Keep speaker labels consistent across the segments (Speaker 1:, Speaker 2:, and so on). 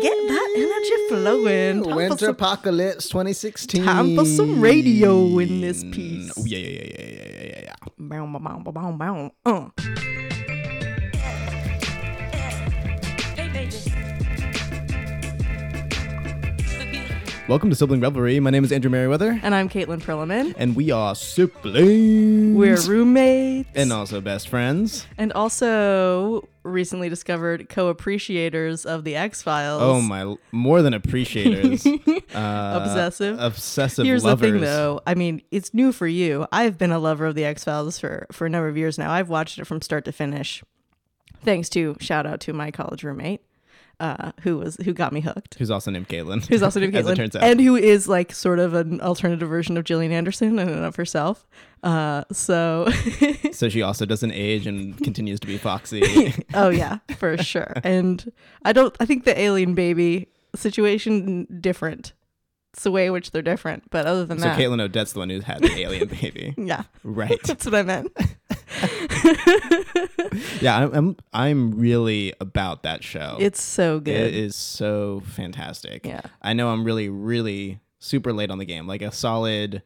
Speaker 1: Get that energy flowing. Time
Speaker 2: Winter
Speaker 1: some-
Speaker 2: Apocalypse 2016.
Speaker 1: Time for some radio in this piece.
Speaker 2: Oh, yeah, yeah, yeah, yeah, yeah, yeah, yeah.
Speaker 1: Bow, bow, bow, bow, bow, bow. Uh.
Speaker 2: Welcome to Sibling Revelry. My name is Andrew Merriweather,
Speaker 1: And I'm Caitlin Perlman.
Speaker 2: and we are siblings.
Speaker 1: We're roommates.
Speaker 2: and also best friends.
Speaker 1: and also recently discovered co-appreciators of the X Files.
Speaker 2: Oh my, more than appreciators. uh,
Speaker 1: Obsessive.
Speaker 2: Obsessive
Speaker 1: Here's
Speaker 2: lovers.
Speaker 1: the thing, though. I mean, it's new for you. I've been a lover of the X Files for for a number of years now. I've watched it from start to finish, thanks to shout out to my college roommate, uh, who was who got me hooked.
Speaker 2: Who's also named Caitlin.
Speaker 1: Who's also named
Speaker 2: As
Speaker 1: Caitlin,
Speaker 2: it turns out.
Speaker 1: and who is like sort of an alternative version of Gillian Anderson in and of herself. Uh, so,
Speaker 2: so she also doesn't age and continues to be foxy.
Speaker 1: oh yeah, for sure. And I don't. I think the alien baby situation different. It's the way in which they're different. But other than
Speaker 2: so
Speaker 1: that, So
Speaker 2: Caitlin Odette's the one who had the alien baby.
Speaker 1: yeah,
Speaker 2: Right.
Speaker 1: that's what I meant.
Speaker 2: Yeah, I'm, I'm I'm really about that show.
Speaker 1: It's so good.
Speaker 2: It is so fantastic.
Speaker 1: Yeah.
Speaker 2: I know I'm really, really super late on the game, like a solid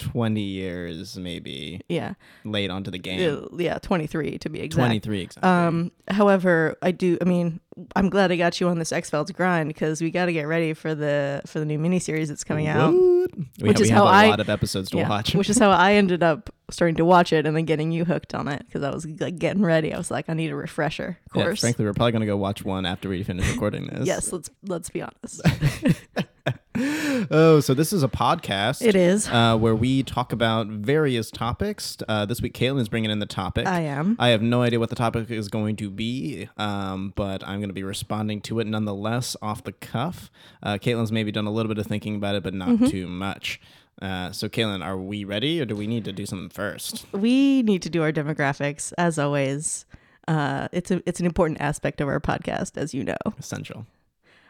Speaker 2: 20 years maybe
Speaker 1: Yeah.
Speaker 2: late onto the game.
Speaker 1: Yeah, yeah, 23 to be exact.
Speaker 2: 23 exactly.
Speaker 1: Um, however, I do. I mean, I'm glad I got you on this X Files grind because we got to get ready for the for the new miniseries that's coming out.
Speaker 2: What? We
Speaker 1: Which
Speaker 2: have,
Speaker 1: is how I-
Speaker 2: lot of episodes to
Speaker 1: Yeah,
Speaker 2: watch.
Speaker 1: which is how I ended up starting to watch it and then getting you hooked on it because I was like getting ready. I was like, I need a refresher
Speaker 2: Yeah,
Speaker 1: course.
Speaker 2: frankly, we're probably going to go watch one after we finish recording this.
Speaker 1: yes, let's let's be honest.
Speaker 2: Oh, so this is a podcast.
Speaker 1: it is.
Speaker 2: Uh, where we talk about various topics. Uh, this week, Caitlin is bringing in the topic.
Speaker 1: I am.
Speaker 2: I have no idea what the topic is going to be, um, but I'm going to be responding to it nonetheless off the cuff. Uh, Caitlin's maybe done a little bit of thinking about it, but not
Speaker 1: Mm-hmm.
Speaker 2: too much. Uh, so, Caitlin, are we ready or do we need to do something first?
Speaker 1: We need to do our demographics as always. Uh, it's a it's an important aspect of our podcast, as you know.
Speaker 2: Essential.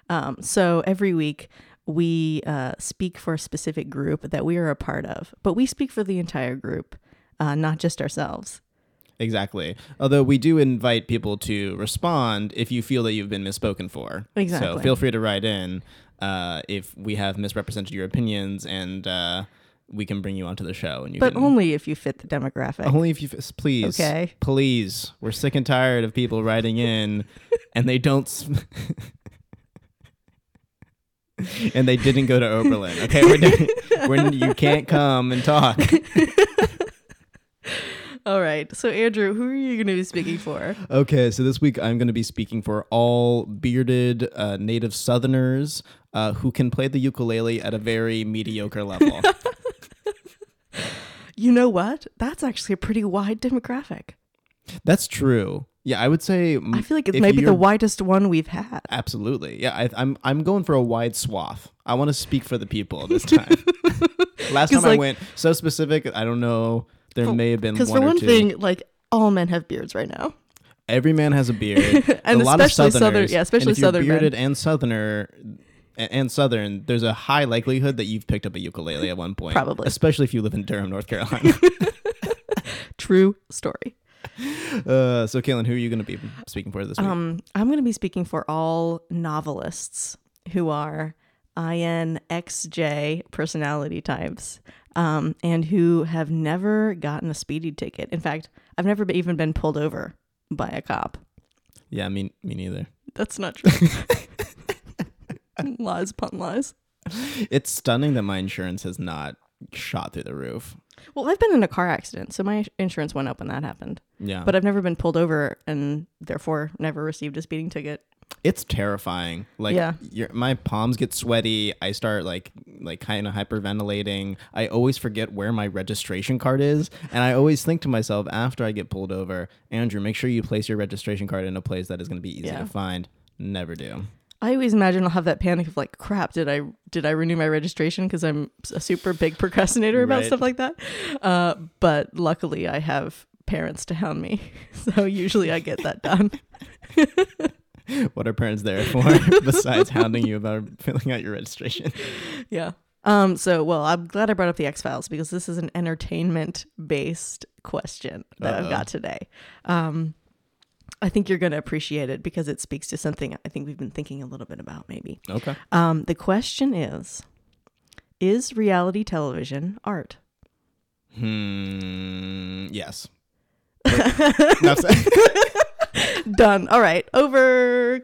Speaker 1: Um, so every week we uh, speak for a specific group that we are a part of, but we speak for the entire group, uh, not just ourselves.
Speaker 2: Exactly. Although we do invite people to respond if you feel that you've been misspoken for.
Speaker 1: Exactly.
Speaker 2: So feel free to write in uh, if we have misrepresented your opinions, and uh, we can bring you onto the show. And you
Speaker 1: But
Speaker 2: can
Speaker 1: only if you fit the demographic.
Speaker 2: Only if you f- please.
Speaker 1: Okay.
Speaker 2: Please. We're sick and tired of people writing in and they don't and they didn't go to Oberlin. Okay, we're doing, we're, you can't come and talk.
Speaker 1: All right. So Andrew, who are you going to be speaking for?
Speaker 2: Okay, so this week I'm going to be speaking for all bearded uh, native Southerners uh, who can play the ukulele at a very mediocre level.
Speaker 1: You know what? That's actually a pretty wide demographic.
Speaker 2: That's true. Yeah, I would say.
Speaker 1: I feel like it's maybe the widest one we've had.
Speaker 2: Absolutely. Yeah, I, I'm I'm going for a wide swath. I want to speak for the people this time. Last time I went so specific, I don't know. There oh, may have been
Speaker 1: Because
Speaker 2: one
Speaker 1: for
Speaker 2: or
Speaker 1: one thing, like all men have beards right now.
Speaker 2: Every man has a beard.
Speaker 1: And
Speaker 2: a lot of
Speaker 1: especially
Speaker 2: Southerners.
Speaker 1: Southern- yeah, especially
Speaker 2: and if you're
Speaker 1: Southern men.
Speaker 2: and Southerner. And Southern, there's a high likelihood that you've picked up a ukulele at one point.
Speaker 1: Probably.
Speaker 2: Especially if you live in Durham, North Carolina.
Speaker 1: True story.
Speaker 2: uh, so, Caitlin, who are you going to be speaking for this week?
Speaker 1: Um, I'm going to be speaking for all novelists who are INXJ personality types um, and who have never gotten a speeding ticket. In fact, I've never even been pulled over by a cop.
Speaker 2: yeah, me, me neither.
Speaker 1: That's not true. lies upon lies.
Speaker 2: It's stunning that my insurance has not shot through the roof.
Speaker 1: Well, I've been in a car accident, so my insurance went up when that happened.
Speaker 2: Yeah.
Speaker 1: But I've never been pulled over and therefore never received a speeding ticket.
Speaker 2: it's terrifying like
Speaker 1: Yeah.
Speaker 2: your, my palms get sweaty i start like like kind of hyperventilating i always forget where my registration card is and i always think to myself after i get pulled over andrew make sure you place your registration card in a place that is going to be easy
Speaker 1: Yeah.
Speaker 2: to find never do
Speaker 1: I always imagine I'll have that panic of like, crap, did I did I renew my registration because I'm a super big procrastinator about
Speaker 2: Right.
Speaker 1: stuff like that. Uh, but luckily, I have parents to hound me, so usually I get that done.
Speaker 2: what are parents there for besides hounding you about filling out your registration
Speaker 1: yeah. Um. So, well, I'm glad I brought up the X Files because this is an entertainment based question that I've got today. Um. I think you're going to appreciate it because it speaks to something I think we've been thinking a little bit about, maybe.
Speaker 2: Okay.
Speaker 1: Um, the question is Is reality television art?
Speaker 2: Hmm. Yes.
Speaker 1: Done. All right. Over.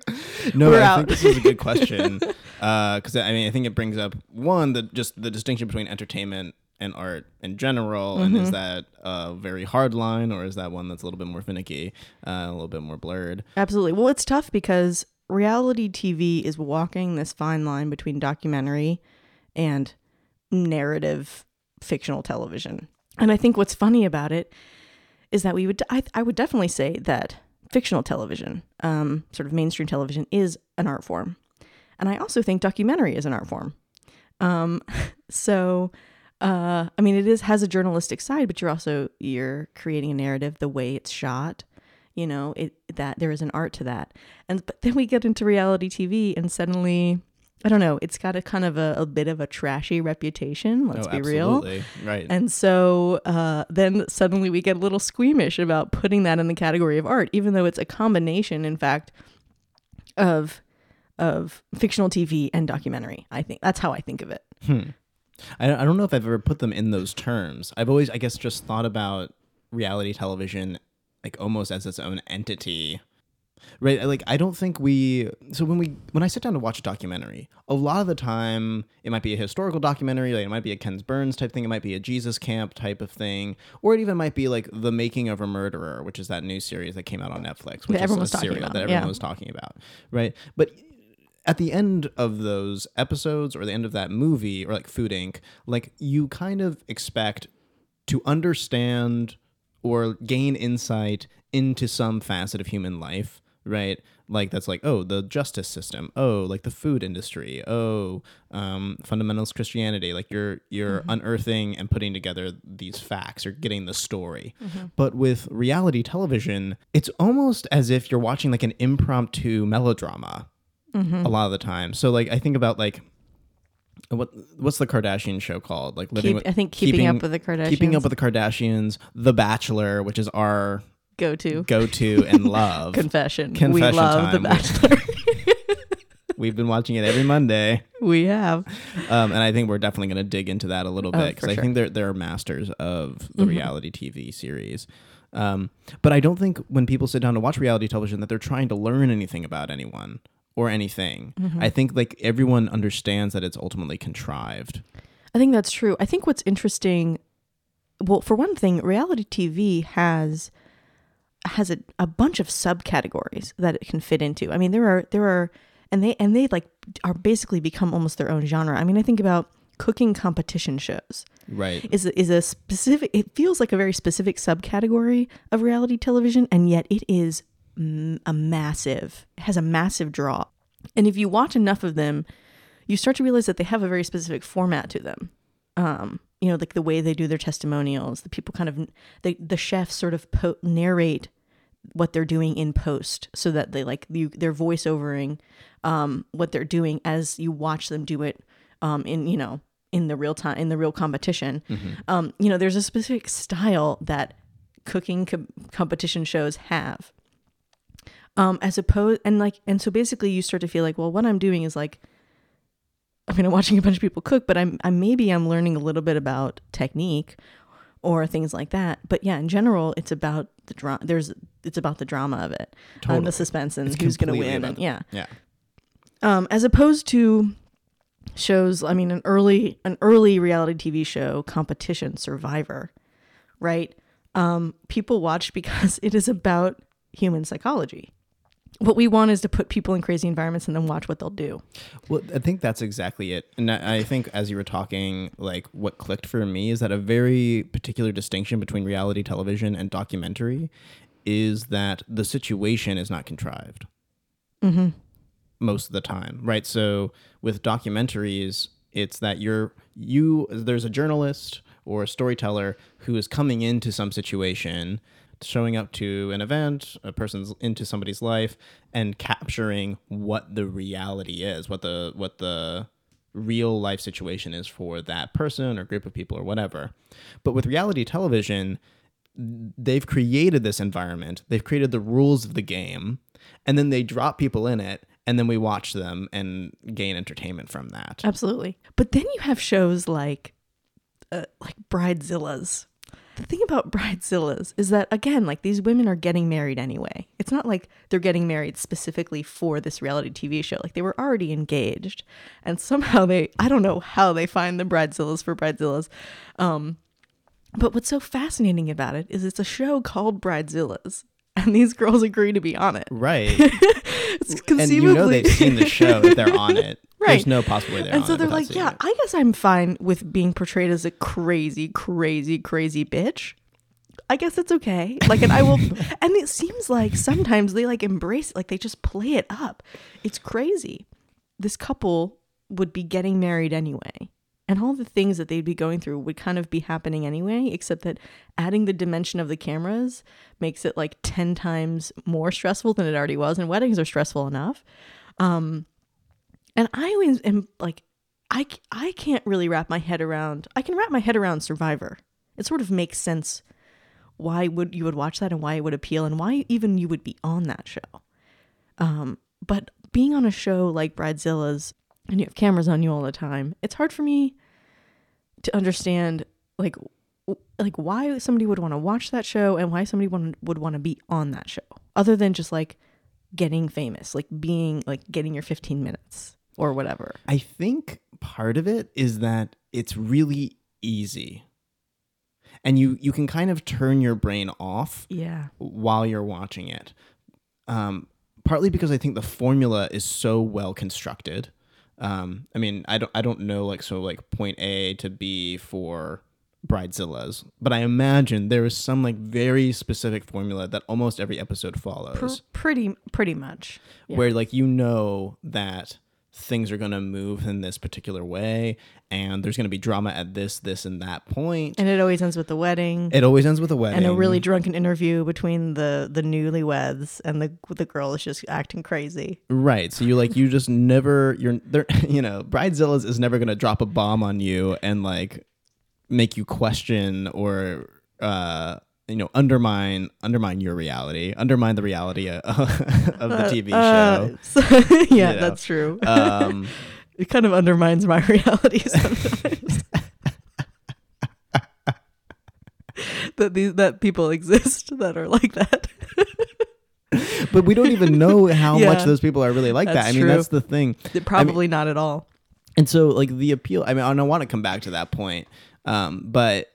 Speaker 2: no,
Speaker 1: We're
Speaker 2: I
Speaker 1: out.
Speaker 2: think this is a good question because I mean I think it brings up one the just the distinction between entertainment and art in general, and
Speaker 1: Mm-hmm.
Speaker 2: is that a very hard line or is that one that's a little bit more finicky, uh, a little bit more blurred?
Speaker 1: Absolutely. Well, it's tough because reality TV is walking this fine line between documentary and narrative fictional television. And I think what's funny about it is that we would I, I would definitely say that fictional television, um, sort of mainstream television, is an art form, and I also think documentary is an art form. Um, so, uh, I mean, it is has a journalistic side, but you're also you're creating a narrative the way it's shot. You know, it that there is an art to that, and but then we get into reality TV, and suddenly. I don't know. It's got a kind of a, a bit of a trashy reputation. Let's
Speaker 2: oh,
Speaker 1: be real.
Speaker 2: Right.
Speaker 1: And so uh, then suddenly we get a little squeamish about putting that in the category of art, even though it's a combination, in fact, of of fictional TV and documentary. I think that's how I think of it.
Speaker 2: Hmm. I, I don't know if I've ever put them in those terms. I've always, I guess, just thought about reality television like almost as its own entity. Right? Like I don't think we so when we when I sit down to watch a documentary, a lot of the time it might be a historical documentary, like it might be a Ken Burns type thing, it might be a Jesus camp type of thing, or it even might be like The Making of a Murderer, which is that new series that came out on Netflix, which is
Speaker 1: was
Speaker 2: a serial
Speaker 1: about,
Speaker 2: that everyone
Speaker 1: yeah.
Speaker 2: was talking about. Right? But at the end of those episodes or the end of that movie or like Food Inc., like you kind of expect to understand or gain insight into some facet of human life, right? Like that's like, oh, the justice system, oh, like the food industry, oh, um, fundamentalist Christianity. Like you're you're unearthing and putting together these facts or getting the story. But with reality television, it's almost as if you're watching like an impromptu melodrama a lot of the time. So like I think about like what what's the Kardashian show called? Like living
Speaker 1: Keep,
Speaker 2: with
Speaker 1: I think keeping, up with the Kardashians.
Speaker 2: Keeping Up with the Kardashians, The Bachelor, which is our
Speaker 1: go to
Speaker 2: go to and love.
Speaker 1: confession. we
Speaker 2: Confession
Speaker 1: love the. Bachelor.
Speaker 2: We've been watching it every Monday,
Speaker 1: we have.
Speaker 2: um, and I think we're definitely going to dig into that a little
Speaker 1: Oh,
Speaker 2: bit because
Speaker 1: for
Speaker 2: I
Speaker 1: sure.
Speaker 2: think they're they're masters of the
Speaker 1: Mhm.
Speaker 2: reality TV series. Um, but I don't think when people sit down to watch reality television that they're trying to learn anything about anyone or anything.
Speaker 1: Mm-hmm.
Speaker 2: I think like everyone understands that it's ultimately contrived.
Speaker 1: I think that's true. I think what's interesting, well, for one thing, reality TV has has a, a bunch of subcategories that it can fit into. I mean, there are there are and they and they like are basically become almost their own genre. I mean, I think about cooking competition shows
Speaker 2: Right.
Speaker 1: is a, is a specific. It feels like a very specific subcategory of reality television, and yet it is a massive has a massive draw. And if you watch enough of them, you start to realize that they have a very specific format to them. Um, you know, like the way they do their testimonials, the people kind of the the chefs sort of po- narrate what they're doing in post, so that they like you they're voiceovering um, what they're doing as you watch them do it um, in you know in the real time in the real competition. Um, you know, there's a specific style that cooking com- competition shows have. Um, as opposed and like and so basically you start to feel like, well, what I'm doing is like I mean, I'm watching a bunch of people cook, but I'm, I'm maybe I'm learning a little bit about technique or things like that. But yeah, in general, it's about the drama. There's it's about the drama of it, and
Speaker 2: Totally.
Speaker 1: the suspense, and
Speaker 2: It's
Speaker 1: who's going to win, and yeah.
Speaker 2: Yeah.
Speaker 1: Um, as opposed to shows, I mean, an early an early reality TV show, competition, Survivor, right? Um, people watch because it is about human psychology. What we want is to put people in crazy environments and then watch what they'll do.
Speaker 2: Well, I think that's exactly it. And I think as you were talking, like what clicked for me is that a very particular distinction between reality television and documentary is that the situation is not contrived
Speaker 1: Mm-hmm.
Speaker 2: most of the time, right? So with documentaries, it's that you're you there's a journalist or a storyteller who is coming into some situation, showing up to an event, a person's into somebody's life, and capturing what the reality is, what the what the real life situation is for that person or group of people or whatever. But with reality television, they've created this environment, they've created the rules of the game, and then they drop people in it, and then we watch them and gain entertainment from that.
Speaker 1: Absolutely. But then you have shows like uh, like Bridezillas. The thing about Bridezillas is that again, like these women are getting married anyway. It's not like they're getting married specifically for this reality TV show. Like they were already engaged, and somehow they I don't know how they find the Bridezillas for Bridezillas. Um, but what's so fascinating about it is it's a show called Bridezillas, and these girls agree to be on it.
Speaker 2: Right.
Speaker 1: It's
Speaker 2: and you know they've seen the show if they're on it.
Speaker 1: Right.
Speaker 2: There's no possible way they're
Speaker 1: and so they're like, yeah,
Speaker 2: it.
Speaker 1: I guess I'm fine with being portrayed as a crazy, crazy, crazy bitch. I guess it's okay. Like, and I will, and it seems like sometimes they like embrace it, like they just play it up. It's crazy. This couple would be getting married anyway. And all the things that they'd be going through would kind of be happening anyway, except that adding the dimension of the cameras makes it like 10 times more stressful than it already was. And weddings are stressful enough. Um, and I always am like, I, I can't really wrap my head around, I can wrap my head around Survivor. It sort of makes sense why would you would watch that and why it would appeal and why even you would be on that show. Um, but being on a show like Bridezilla's and you have cameras on you all the time, it's hard for me to understand like like why somebody would want to watch that show and why somebody would would want to be on that show other than just like getting famous, like being like getting your 15 minutes or whatever.
Speaker 2: I think part of it is that it's really easy. And you you can kind of turn your brain off
Speaker 1: Yeah.
Speaker 2: while you're watching it. Um, partly because I think the formula is so well constructed. Um, I mean, I don't I don't know like so like point A to B for Bridezillas, but I imagine there is some like very specific formula that almost every episode
Speaker 1: Pr-
Speaker 2: follows,
Speaker 1: pretty pretty much. Yeah.
Speaker 2: where like you know that things are going to move in this particular way and there's going to be drama at this this and that point.
Speaker 1: And it always ends with the wedding.
Speaker 2: it always ends with a wedding
Speaker 1: and a really drunken interview between the the newlyweds and the the girl is just acting crazy.
Speaker 2: Right. So you like you just never you're there you know, Bridezillas is never gonna drop a bomb on you and like make you question or uh you know undermine undermine your reality undermine the reality of, of the TV
Speaker 1: Uh,
Speaker 2: show.
Speaker 1: so- yeah,
Speaker 2: know.
Speaker 1: that's true.
Speaker 2: Um,
Speaker 1: it kind of undermines my reality sometimes. that these that people exist that are like that.
Speaker 2: but we don't even know how
Speaker 1: Yeah.
Speaker 2: much those people are really like that. I mean,
Speaker 1: true.
Speaker 2: that's the thing.
Speaker 1: Probably not at all.
Speaker 2: And so, like the appeal. I mean, I don't want to come back to that point, um, but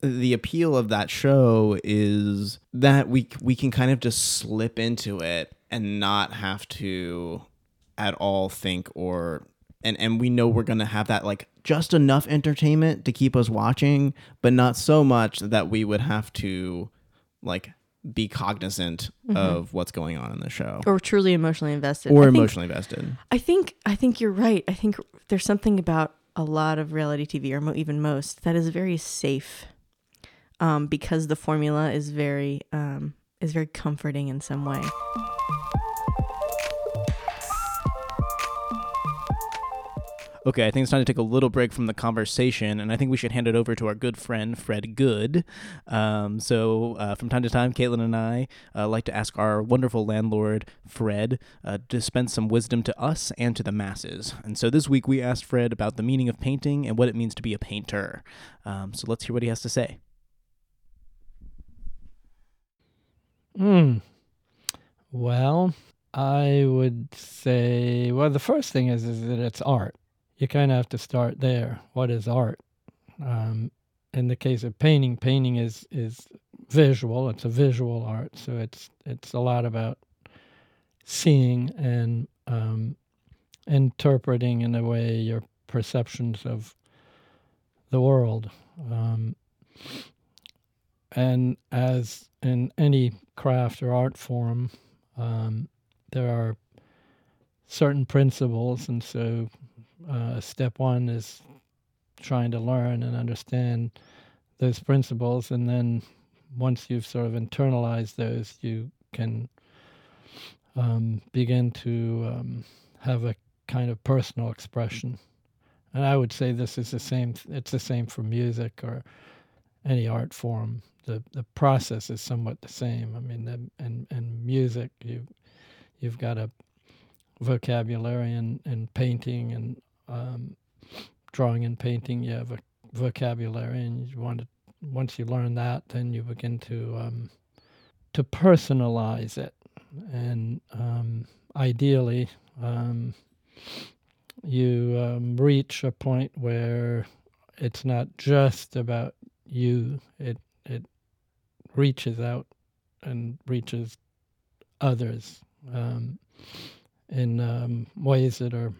Speaker 2: the appeal of that show is that we we can kind of just slip into it and not have to at all think or and and we know we're gonna have that like just enough entertainment to keep us watching, but not so much that we would have to like be cognizant mm-hmm. of what's going on in the show
Speaker 1: Or truly emotionally invested.
Speaker 2: or
Speaker 1: I think-
Speaker 2: emotionally invested.
Speaker 1: I think I think you're right. I think there's something about a lot of reality TV, or mo- even most, that is very safe, um, because the formula is very um, is very comforting in some way.
Speaker 3: Okay, I think it's time to take a little break from the conversation, and I think we should hand it over to our good friend Fred Good. Um, so, uh, from time to time, Caitlin and I uh, like to ask our wonderful landlord Fred uh, to dispense some wisdom to us and to the masses. And so, this week we asked Fred about the meaning of painting and what it means to be a painter. Um, so, let's hear what he has to say.
Speaker 4: Hmm. Well, I would say, well, the first thing is is that it's art. You kind of have to start there. What is art? Um, in the case of painting, painting is is visual. It's a visual art, so it's it's a lot about seeing and um, interpreting in a way your perceptions of the world. Um, and as in any craft or art form, um, there are certain principles, and so uh, step one is trying to learn and understand those principles, and then once you've sort of internalized those, you can um, begin to um, have a kind of personal expression. And I would say this is the same. It's the same for music or any art form, the the process is somewhat the same. I mean, the, and and music, you you've got a vocabulary in, in painting and um, drawing and painting. You have a vocabulary, and you want to once you learn that, then you begin to um, to personalize it, and um, ideally, um, you um, reach a point where it's not just about you. It it reaches out and reaches others um, in um, ways that are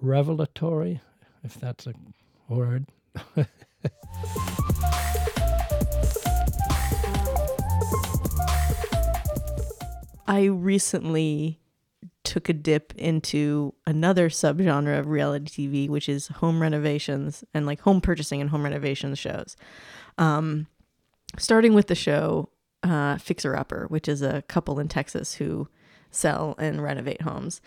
Speaker 4: revelatory, if that's a word.
Speaker 1: I recently took a dip into another subgenre of reality TV, which is home renovations and like home purchasing and home renovations shows. Um, starting with the show uh, Fixer Upper, which is a couple in Texas who sell and renovate homes,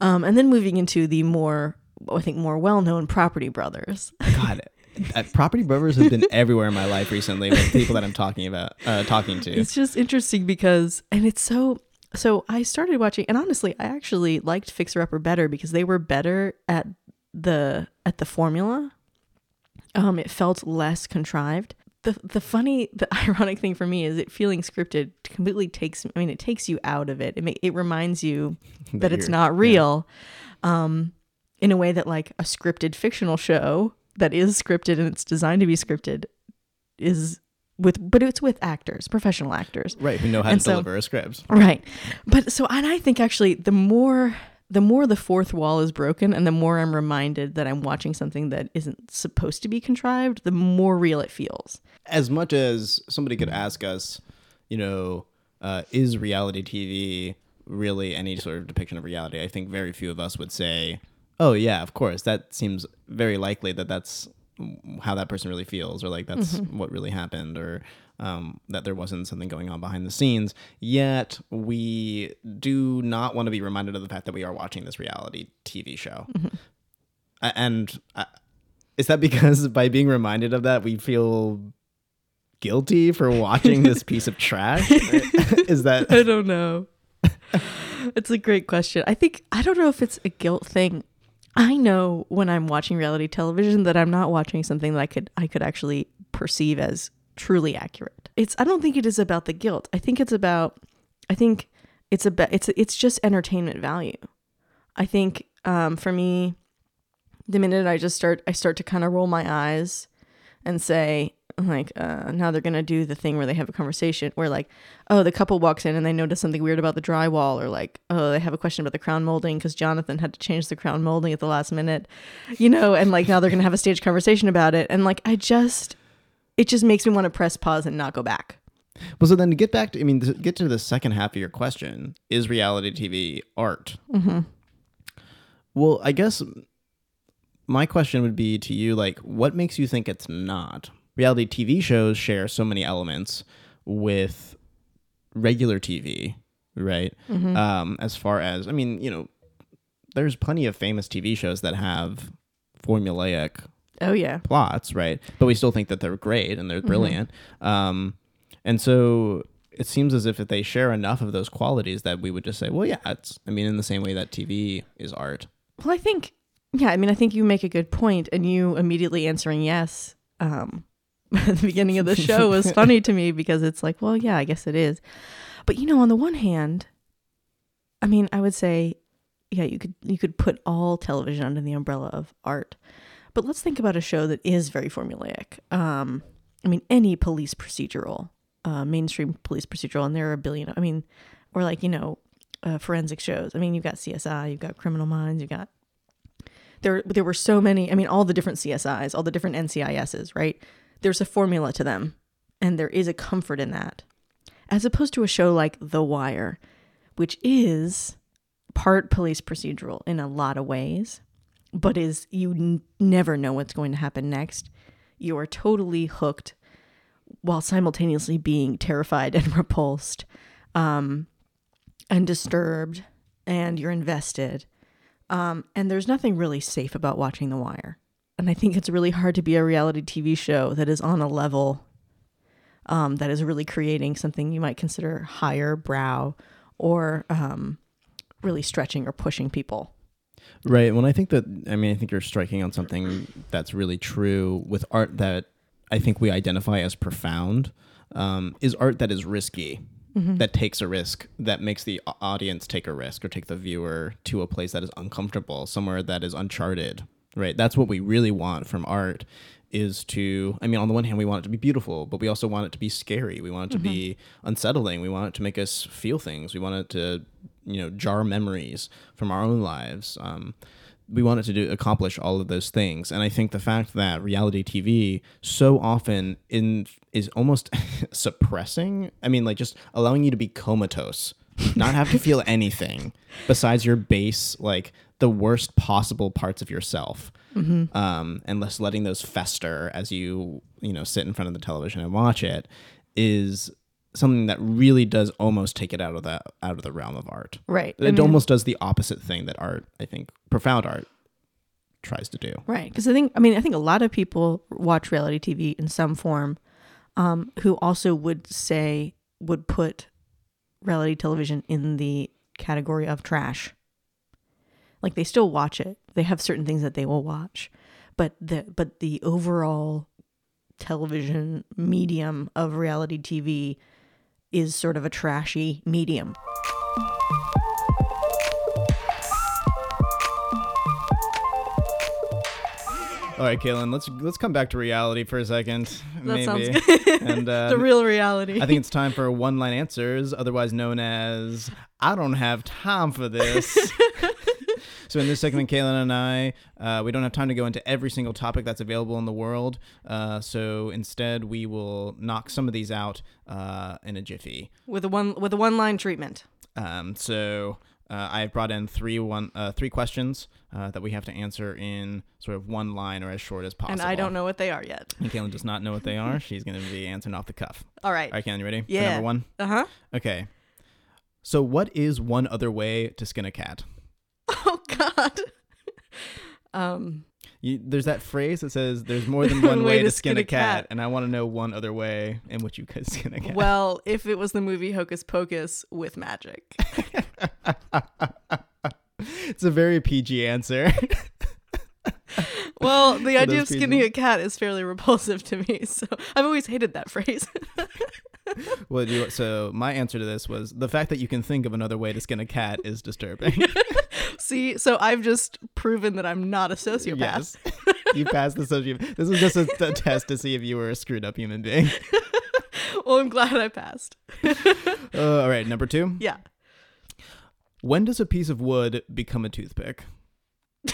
Speaker 1: um, and then moving into the more, I think, more well-known Property Brothers.
Speaker 2: God, uh, Property Brothers has been everywhere in my life recently with people that I'm talking about, uh, talking to.
Speaker 1: It's just interesting because, and it's so. So I started watching, and honestly, I actually liked Fixer Upper better because they were better at the at the formula. Um, it felt less contrived. The the funny, the ironic thing for me is it feeling scripted completely takes. I mean, it takes you out of it. It ma- it reminds you that it's
Speaker 2: you're-
Speaker 1: not
Speaker 2: yeah.
Speaker 1: real, um, in a way that like a scripted fictional show that is scripted and it's designed to be scripted is with, but it's with actors, professional actors.
Speaker 2: Right, who know how
Speaker 1: And
Speaker 2: to
Speaker 1: so-
Speaker 2: deliver a script.
Speaker 1: Right. But so and I think actually the more the more the fourth wall is broken and the more I'm reminded that I'm watching something that isn't supposed to be contrived, the more real it feels.
Speaker 2: As much as somebody could ask us, you know, uh, is reality TV really any sort of depiction of reality? I think very few of us would say, "Oh yeah, of course." That seems very likely that that's how that person really feels, or like that's what really happened, or um, that there wasn't something going on behind the scenes. Yet we do not want to be reminded of the fact that we are watching this reality TV show. A- And uh, is that because by being reminded of that, we feel guilty for watching this piece of trash? is that
Speaker 1: I don't know. it's a great question. I think I don't know if it's a guilt thing. I know when I'm watching reality television that I'm not watching something that I could I could actually perceive as truly accurate. It's I don't think it is about the guilt. I think it's about I think it's about it's it's just entertainment value. I think um, for me, the minute I just start I start to kind of roll my eyes and say like uh, now they're gonna do the thing where they have a conversation where like oh the couple walks in and they notice something weird about the drywall or like oh they have a question about the crown molding because jonathan had to change the crown molding at the last minute you know and like now they're gonna have a stage conversation about it and like i just it just makes me want to press pause and not go back
Speaker 2: well? So then to get back to, I mean, to get to the second half of your question: Is reality TV art?
Speaker 1: mm-hmm.
Speaker 2: Well, I guess my question would be to you: like, what makes you think it's not? Reality TV shows share so many elements with regular TV, right?
Speaker 1: Mm-hmm.
Speaker 2: Um, as far as I mean, you know, there's plenty of famous TV shows that have formulaic
Speaker 1: oh yeah
Speaker 2: plots, right? But we still think that they're great and they're brilliant. Um, and so it seems as if they share enough of those qualities that we would just say, well, yeah, it's. I mean, in the same way that TV is art.
Speaker 1: Well, I think, yeah, I mean, I think you make a good point, and you immediately answering yes um, at the beginning of the show was funny to me because it's like, well, yeah, I guess it is. But you know, on the one hand, I mean, I would say, yeah, you could you could put all television under the umbrella of art. But let's think about a show that is very formulaic. Um, I mean, any police procedural, uh, mainstream police procedural, and there are a billion. I mean, or like you know, uh, forensic shows. I mean, you've got CSI, you've got Criminal Minds, you've got there. There were so many. I mean, all the different CSIs, all the different NCISs, right? There's a formula to them, and there is a comfort in that, as opposed to a show like The Wire, which is part police procedural in a lot of ways, but is you n- never know what's going to happen next. You are totally hooked while simultaneously being terrified and repulsed. Um, and disturbed and you're invested. Um, and there's nothing really safe about watching The Wire. And I think it's really hard to be a reality TV show that is on a level um, that is really creating something you might consider higher brow or um, really stretching or pushing people.
Speaker 2: Right. When I think that, I mean, I think you're striking on something that's really true with art that I think we identify as profound. Um, is art that is risky, that takes a risk, that makes the audience take a risk or take the viewer to a place that is uncomfortable, somewhere that is uncharted. Right. That's what we really want from art. Is to, I mean, on the one hand, we want it to be beautiful, but we also want it to be scary. We want it to be unsettling. We want it to make us feel things. We want it to, you know, jar memories from our own lives. Um, we want it to do accomplish all of those things and i think the fact that reality tv so often in is almost suppressing i mean like just allowing you to be comatose not have to feel anything besides your base like the worst possible parts of yourself um, and less letting those fester as you you know sit in front of the television and watch it is something that really does almost take it out of the out of the realm of art
Speaker 1: Right.
Speaker 2: it almost does the opposite thing that art, I think, profound art tries to do.
Speaker 1: Right. Because I think, I mean, I think a lot of people watch reality TV in some form um, who also would say, would put reality television in the category of trash. Like they still watch it. They have certain things that they will watch. But the but the overall television medium of reality TV is sort of a trashy medium.
Speaker 2: All right, Caitlin, let's let's come back to reality for a second,
Speaker 1: That
Speaker 2: maybe.
Speaker 1: sounds good.
Speaker 2: And uh,
Speaker 1: the real reality.
Speaker 2: I think it's time for one-line answers, otherwise known as "I don't have time for this." so in this segment, Caitlin and I, uh, we don't have time to go into every single topic that's available in the world. Uh, so instead, we will knock some of these out uh, in a jiffy.
Speaker 1: with a one with a one line treatment.
Speaker 2: Um, so uh, I've brought in three one uh, three questions uh, that we have to answer in sort of one line or as short as possible.
Speaker 1: And I don't know what they are yet.
Speaker 2: And Caitlin does not know what they are. She's going to be answering off the cuff.
Speaker 1: All right.
Speaker 2: All right, Caitlin, you ready? For
Speaker 1: Yeah.
Speaker 2: number one.
Speaker 1: Uh huh.
Speaker 2: Okay. So, what is one other way to skin a cat?
Speaker 1: God. um.
Speaker 2: You, there's that phrase that says there's more than one way, to skin, a cat, and I want to know one other way in which you could skin a cat.
Speaker 1: Well, if it was the movie Hocus Pocus with magic,
Speaker 2: it's a very PG answer.
Speaker 1: well, the idea of skinning
Speaker 2: people.
Speaker 1: a cat is fairly repulsive to me. So I've always hated that phrase.
Speaker 2: well, you, so my answer to this was the fact that you can think of another way to skin a cat is disturbing.
Speaker 1: See, so I've just proven that I'm not a sociopath.
Speaker 2: Yes. you passed the sociopath. This was just a, a test to see if you were a screwed up human being.
Speaker 1: Well, I'm glad I passed.
Speaker 2: Uh, all right, number two.
Speaker 1: Yeah.
Speaker 2: When does a piece of wood become a toothpick?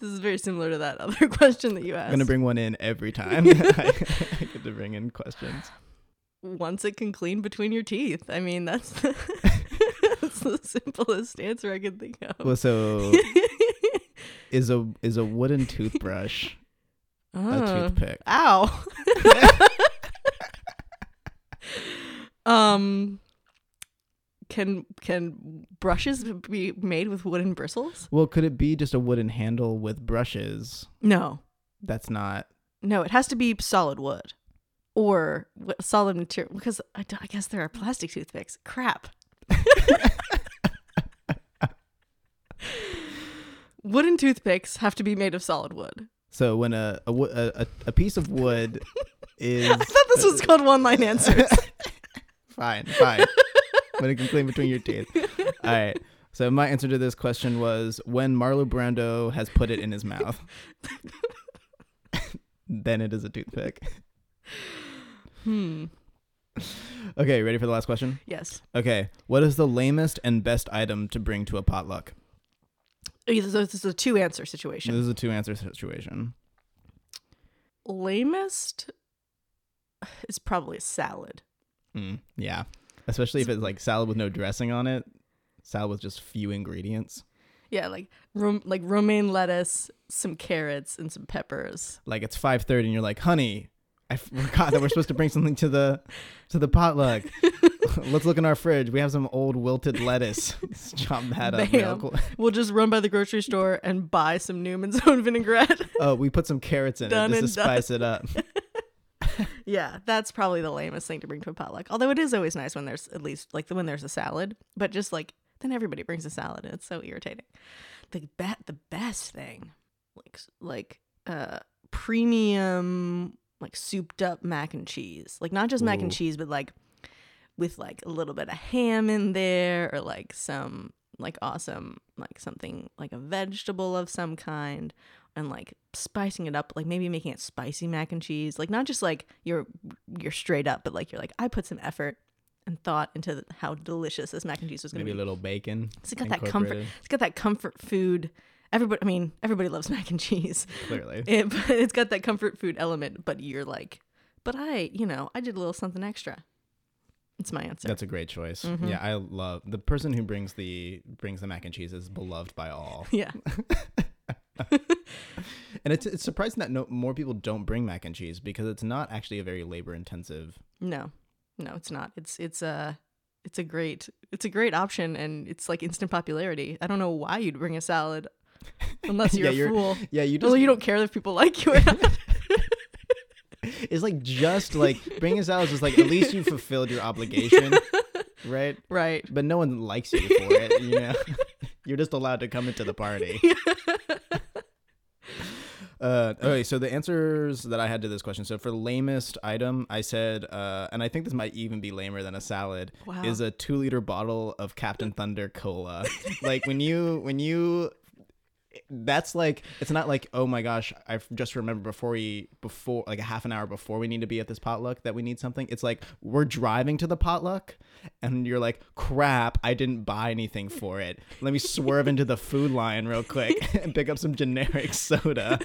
Speaker 1: This is very similar to that other question that you asked.
Speaker 2: I'm gonna bring one in every time. I, I get to bring in questions.
Speaker 1: Once it can clean between your teeth. I mean, that's that's the simplest answer I can think of.
Speaker 2: Well, so is a is a wooden toothbrush a
Speaker 1: Oh.
Speaker 2: toothpick?
Speaker 1: Ow. um can can brushes be made with wooden bristles?
Speaker 2: Well, could it be just a wooden handle with brushes?
Speaker 1: No.
Speaker 2: That's not.
Speaker 1: No, it has to be solid wood or solid material because I guess there are plastic toothpicks. Crap. Wooden toothpicks have to be made of solid wood.
Speaker 2: So when a a, a, a- piece of wood is
Speaker 1: I thought this was called one line answers.
Speaker 2: fine, fine. when it can clean between your teeth. All right. So my answer to this question was when Marlon Brando has put it in his mouth, then it is a toothpick.
Speaker 1: hmm.
Speaker 2: Okay, ready for the last question?
Speaker 1: Yes.
Speaker 2: Okay, what is the lamest and best item to bring to a potluck?
Speaker 1: So this is a two answer situation.
Speaker 2: This is a two answer situation.
Speaker 1: lamest is probably a salad.
Speaker 2: Mm, yeah, especially if it's like salad with no dressing on it, salad with just few ingredients.
Speaker 1: Yeah, like rom- like romaine lettuce, some carrots, and some peppers.
Speaker 2: Like it's five thirty, and you're like, "Honey, I forgot that we're supposed to bring something to the to the potluck. Let's look in our fridge. We have some old wilted lettuce. Let's chop that up. real quick.
Speaker 1: We'll just run by the grocery store and buy some Newman's own vinaigrette.
Speaker 2: Oh, we put some carrots in
Speaker 1: Done
Speaker 2: it just to
Speaker 1: and done.
Speaker 2: spice it up.
Speaker 1: yeah, that's probably the lamest thing to bring to a potluck. Although it is always nice when there's at least like when there's a salad, but just like then everybody brings a salad and it's so irritating. The bet the best thing, like like uh premium like souped up mac and cheese, like not just mac and cheese, but like with like a little bit of ham in there or like some like awesome like something like a vegetable of some kind and like spicing it up like maybe making it spicy mac and cheese like not just like you're you're straight up but like you're like i put some effort and thought into how delicious this mac and cheese was going to be.
Speaker 2: Maybe a little bacon.
Speaker 1: it's got that comfort it's got that comfort food everybody i mean everybody loves mac and cheese
Speaker 2: Clearly.
Speaker 1: it, it's got that comfort food element but you're like but i you know i did a little something extra it's my answer
Speaker 2: That's a great choice.
Speaker 1: Mhm.
Speaker 2: Yeah, I love the person who brings the brings the mac and cheese is beloved by all.
Speaker 1: yeah
Speaker 2: And it's it's surprising that no more people don't bring mac and cheese because it's not actually a very labor intensive.
Speaker 1: No, no, it's not. It's it's a it's a great it's a great option, and it's like instant popularity. I don't know why you'd bring a salad unless you're
Speaker 2: Yeah,
Speaker 1: a
Speaker 2: you're-
Speaker 1: fool.
Speaker 2: Yeah, you just
Speaker 1: Well, you don't care if people like you or not.
Speaker 2: it's like just like bringing a salad is just like at least you fulfilled your obligation, right?
Speaker 1: right.
Speaker 2: But no one likes you for it, you know. You're just allowed to come into the party. Uh, okay, so the answers that I had to this question. So for lamest item, I said, uh, and I think this might even be lamer than a salad,
Speaker 1: Wow.
Speaker 2: is a two liter bottle of Captain Thunder cola. like when you when you that's like it's not like oh my gosh i just remember before we before like a half an hour before we need to be at this potluck that we need something. It's like we're driving to the potluck and you're like crap i didn't buy anything for it. Let me swerve into the food line real quick and pick up some generic soda.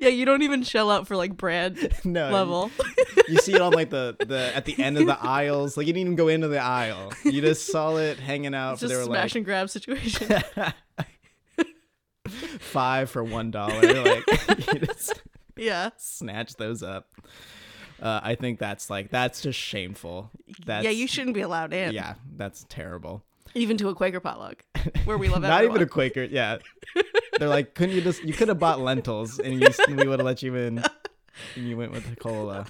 Speaker 1: Yeah, you don't even shell out for like brand
Speaker 2: no
Speaker 1: level.
Speaker 2: you see it on like the the at the end of the aisles. Like you didn't even go into the aisle. You just saw it hanging out
Speaker 1: It's just
Speaker 2: they were
Speaker 1: smash
Speaker 2: like
Speaker 1: and grab situation.
Speaker 2: Five for one dollar like you just
Speaker 1: yeah.
Speaker 2: snatch those up. Uh, I think that's like that's just shameful. That's,
Speaker 1: yeah, you shouldn't be allowed in.
Speaker 2: Yeah, that's terrible.
Speaker 1: Even to a Quaker potluck where we love
Speaker 2: Not
Speaker 1: everyone.
Speaker 2: even a Quaker. Yeah, they're like, couldn't you just? You could have bought lentils, and you, we would have let you in. And you went with the cola.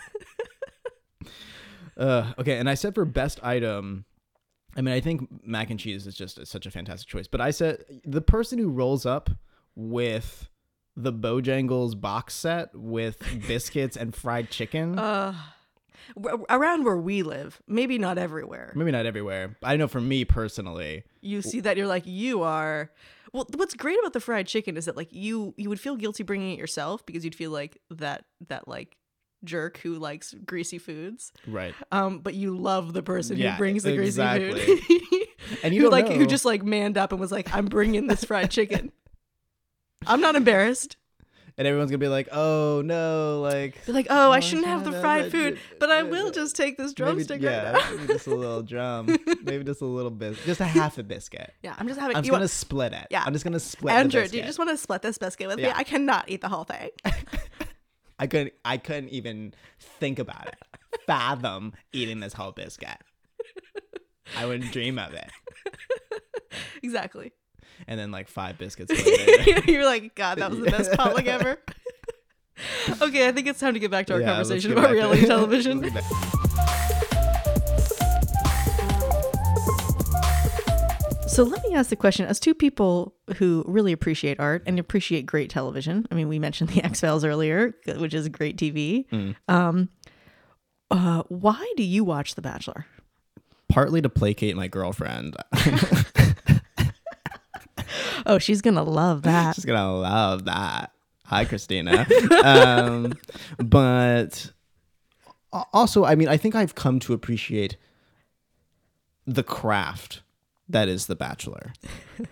Speaker 2: Uh, okay, and I said for best item. I mean, I think mac and cheese is just such a fantastic choice. But I said the person who rolls up with the Bojangles box set with biscuits and fried chicken.
Speaker 1: Uh, around where we live, maybe not everywhere.
Speaker 2: Maybe not everywhere. I know for me personally.
Speaker 1: you see that you're like you are well what's great about the fried chicken is that like you you would feel guilty bringing it yourself because you'd feel like that that like jerk who likes greasy foods
Speaker 2: Right.
Speaker 1: um but you love the person
Speaker 2: Yeah,
Speaker 1: who brings the greasy food
Speaker 2: And you
Speaker 1: who like
Speaker 2: know.
Speaker 1: who just like manned up and was like i'm bringing this fried chicken i'm not embarrassed
Speaker 2: and everyone's gonna be like, "Oh no!" Like,
Speaker 1: they're like oh
Speaker 2: Oh,
Speaker 1: i shouldn't have the fried food but i will just take this
Speaker 2: maybe,
Speaker 1: drumstick
Speaker 2: yeah,
Speaker 1: right
Speaker 2: maybe just a little drum, maybe just a little bit, just a half a biscuit.
Speaker 1: yeah i'm just having
Speaker 2: I'm just gonna
Speaker 1: want,
Speaker 2: split it.
Speaker 1: Yeah.
Speaker 2: I'm just gonna split.
Speaker 1: andrew do you just want to split this biscuit with me i cannot eat the whole thing
Speaker 2: I couldn't. I couldn't even think about it, fathom eating this whole biscuit. I wouldn't dream of it.
Speaker 1: exactly
Speaker 2: And then like five biscuits.
Speaker 1: You're like, God, that was the best potluck ever. okay, I think it's time to get back to our
Speaker 2: Yeah,
Speaker 1: conversation about
Speaker 2: back to-
Speaker 1: reality television.
Speaker 2: Let's get back-
Speaker 1: So let me ask the question as two people who really appreciate art and appreciate great television. I mean, we mentioned the X Files earlier, which is great TV.
Speaker 2: Mm.
Speaker 1: Um, uh, why do you watch The Bachelor?
Speaker 2: Partly to placate my girlfriend.
Speaker 1: Oh, she's gonna love that.
Speaker 2: She's gonna love that. Hi, Christina. um, but also, I mean, I think I've come to appreciate the craft that is The Bachelor.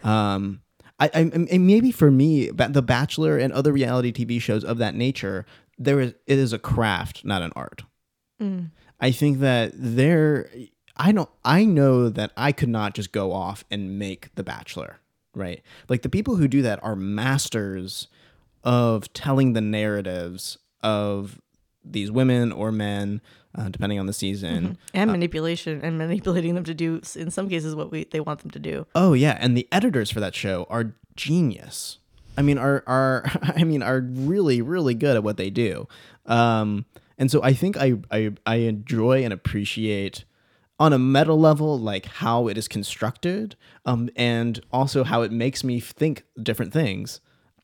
Speaker 2: Um, I, I, and maybe for me, The Bachelor and other reality TV shows of that nature, there is it is a craft, not an art.
Speaker 1: Mm.
Speaker 2: I think that there, I don't, I know that I could not just go off and make The Bachelor, right? Like the people who do that are masters of telling the narratives of these women or men uh, depending on the season.
Speaker 1: and
Speaker 2: Uh,
Speaker 1: manipulation and manipulating them to do in some cases what we they want them to do.
Speaker 2: Oh yeah, and the editors for that show are genius. I mean, are are I mean are really really good at what they do. Um, and so I think I I I enjoy and appreciate on a meta level like how it is constructed, um, and also how it makes me think different things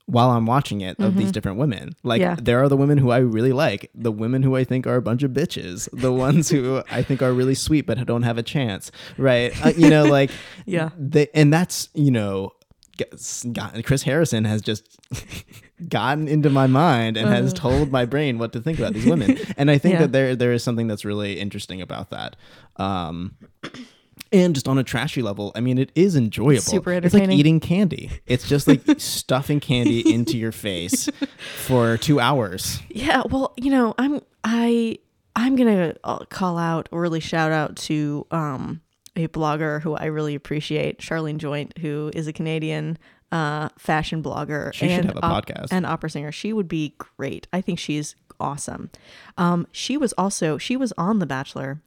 Speaker 2: while I'm watching it of these different women. Like
Speaker 1: Yeah.
Speaker 2: there are the women who I really like, the women who I think are a bunch of bitches, the ones who I think are really sweet but don't have a chance, right? Uh, you know, like
Speaker 1: Yeah.
Speaker 2: they, and that's you know, Chris Harrison has just gotten into my mind and has told my brain what to think about these women, and I think
Speaker 1: Yeah.
Speaker 2: that there there is something that's really interesting about that. Um, and just on a trashy level, I mean, it is enjoyable.
Speaker 1: Super entertaining.
Speaker 2: It's like eating candy. It's just like stuffing candy into your face for two hours.
Speaker 1: Yeah, well, you know, I'm I I'm gonna uh, call out or really shout out to um a blogger who I really appreciate, Sharleen Joynt, who is a Canadian uh fashion blogger
Speaker 2: She should
Speaker 1: and
Speaker 2: have a
Speaker 1: op-
Speaker 2: podcast.
Speaker 1: and opera singer. She would be great. I think she's awesome. Um, she was also she was on The Bachelor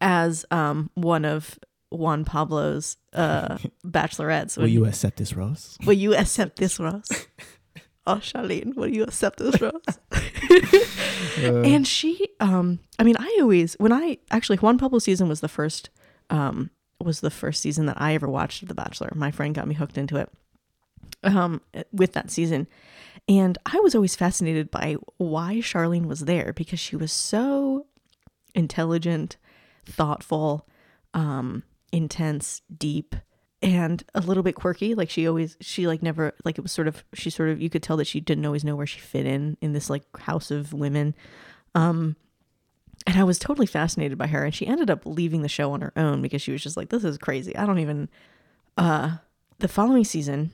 Speaker 1: as um one of Juan Pablo's uh bachelorettes.
Speaker 2: Will you accept this rose?
Speaker 1: Will you accept this rose? oh, Sharleen, will you accept this rose? and she, um, I mean, I always when I actually Juan Pablo season was the first, um, was the first season that I ever watched of The Bachelor. My friend got me hooked into it, um, with that season, and I was always fascinated by why Sharleen was there because she was so intelligent, thoughtful, um, intense, deep, and a little bit quirky. Like she always, she like never, like it was sort of, she sort of, you could tell that she didn't always know where she fit in in this like house of women. Um, and I was totally fascinated by her. And she ended up leaving the show on her own because she was just like, this is crazy. I don't even. Uh, the following season,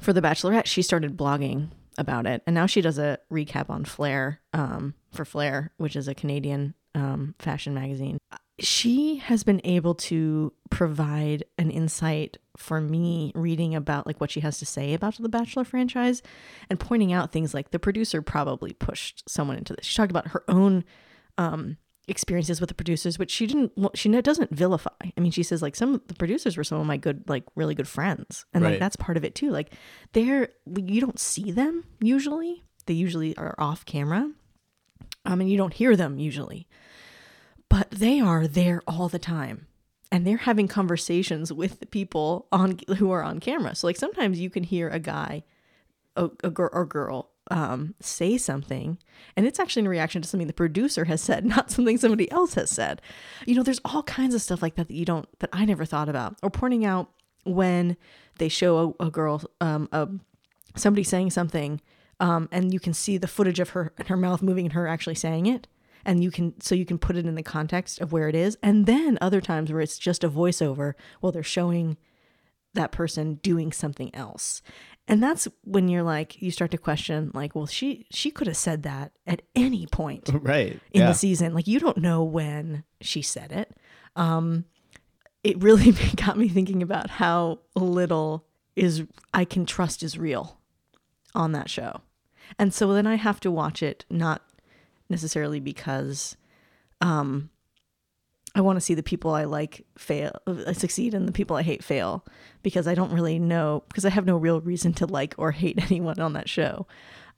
Speaker 1: for The Bachelorette, she started blogging about it, and now she does a recap on Flare, um, for Flare, which is a Canadian um, fashion magazine. She has been able to provide an insight for me reading about like what she has to say about the Bachelor franchise and pointing out things like the producer probably pushed someone into this. She talked about her own um, experiences with the producers, which she didn't. She doesn't vilify. I mean, she says like some of the producers were some of my good, like really good friends, and like that's part of it too. Like they're you don't see them usually. They usually are off camera, um, and you don't hear them usually, but they are there all the time. And they're having conversations with the people on who are on camera. So like sometimes you can hear a guy a, a girl or girl um, say something, and it's actually in reaction to something the producer has said, not something somebody else has said. You know, there's all kinds of stuff like that that you don't that I never thought about, or pointing out when they show a, a girl, um, a somebody saying something, um, and you can see the footage of her her mouth moving and her actually saying it. And you can so you can put it in the context of where it is, and then other times where it's just a voiceover while they're showing that person doing something else and that's when you're like you start to question like well she she could have said that at any point
Speaker 2: Right.
Speaker 1: in
Speaker 2: yeah.
Speaker 1: the season like you don't know when she said it um it really got me thinking about how little is i can trust is real on that show and so then i have to watch it not necessarily because um I want to see the people I like fail, uh, succeed, and the people I hate fail, because I don't really know, because I have no real reason to like or hate anyone on that show,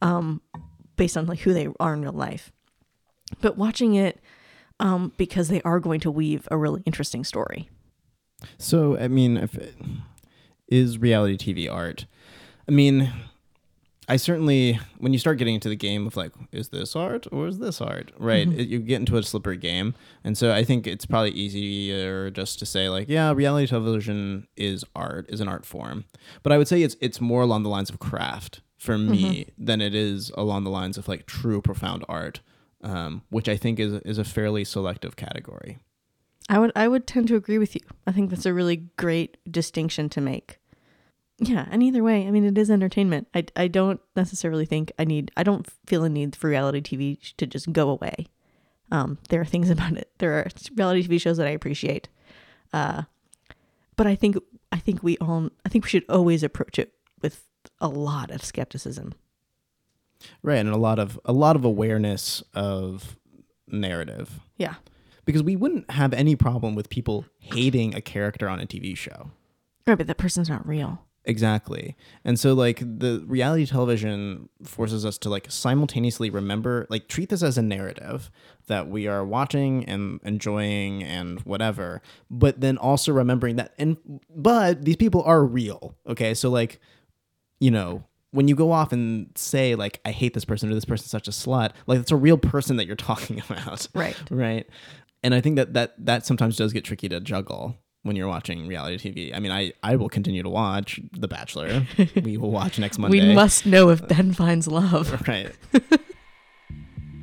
Speaker 1: um, based on like who they are in real life. But watching it, um, because they are going to weave a really interesting story.
Speaker 2: So, I mean, if it, is reality TV art? I mean, I certainly, when you start getting into the game of like, is this art or is this art? Right. It, you get into a slippery game. And so I think it's probably easier just to say, like, yeah, reality television is art, is an art form. But I would say it's, it's more along the lines of craft for me than it is along the lines of like true profound art, um, which I think is, is a fairly selective category.
Speaker 1: I would I would tend to agree with you. I think that's a really great distinction to make. Yeah, and either way, I mean, it is entertainment. I, I don't necessarily think I need. I don't feel a need for reality TV to just go away. Um, there are things about it. There are reality TV shows that I appreciate, uh, but I think I think we all I think we should always approach it with a lot of skepticism.
Speaker 2: Right, and a lot of a lot of awareness of narrative
Speaker 1: Yeah.
Speaker 2: because we wouldn't have any problem with people hating a character on a TV show.
Speaker 1: Right, but that person's not real.
Speaker 2: Exactly. And so like the reality television forces us to like simultaneously remember like treat this as a narrative that we are watching and enjoying and whatever, but then also remembering that and but these people are real. Okay? So like you know, when you go off and say like I hate this person or this person's such a slut, like it's a real person that you're talking about.
Speaker 1: Right.
Speaker 2: Right. And I think that that that sometimes does get tricky to juggle when you're watching reality TV. I mean, I I will continue to watch The Bachelor. we will watch next Monday.
Speaker 1: We must know if Ben finds love.
Speaker 2: Right.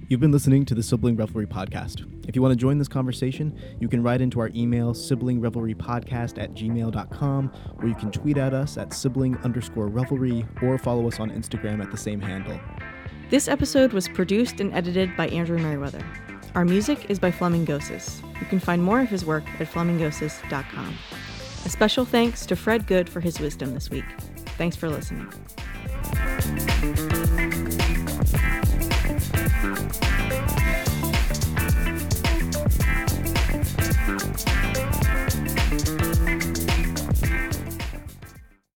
Speaker 2: You've been listening to the Sibling Revelry Podcast. If you want to join this conversation, you can write into our email, siblingrevelrypodcast at gmail.com, or you can tweet at us at sibling underscore revelry, or follow us on Instagram at the same handle.
Speaker 1: This episode was produced and edited by Andrew Merriweather. Our music is by Flamingosis. You can find more of his work at flamingosis.com. A special thanks to Fred Good for his wisdom this week. Thanks for listening.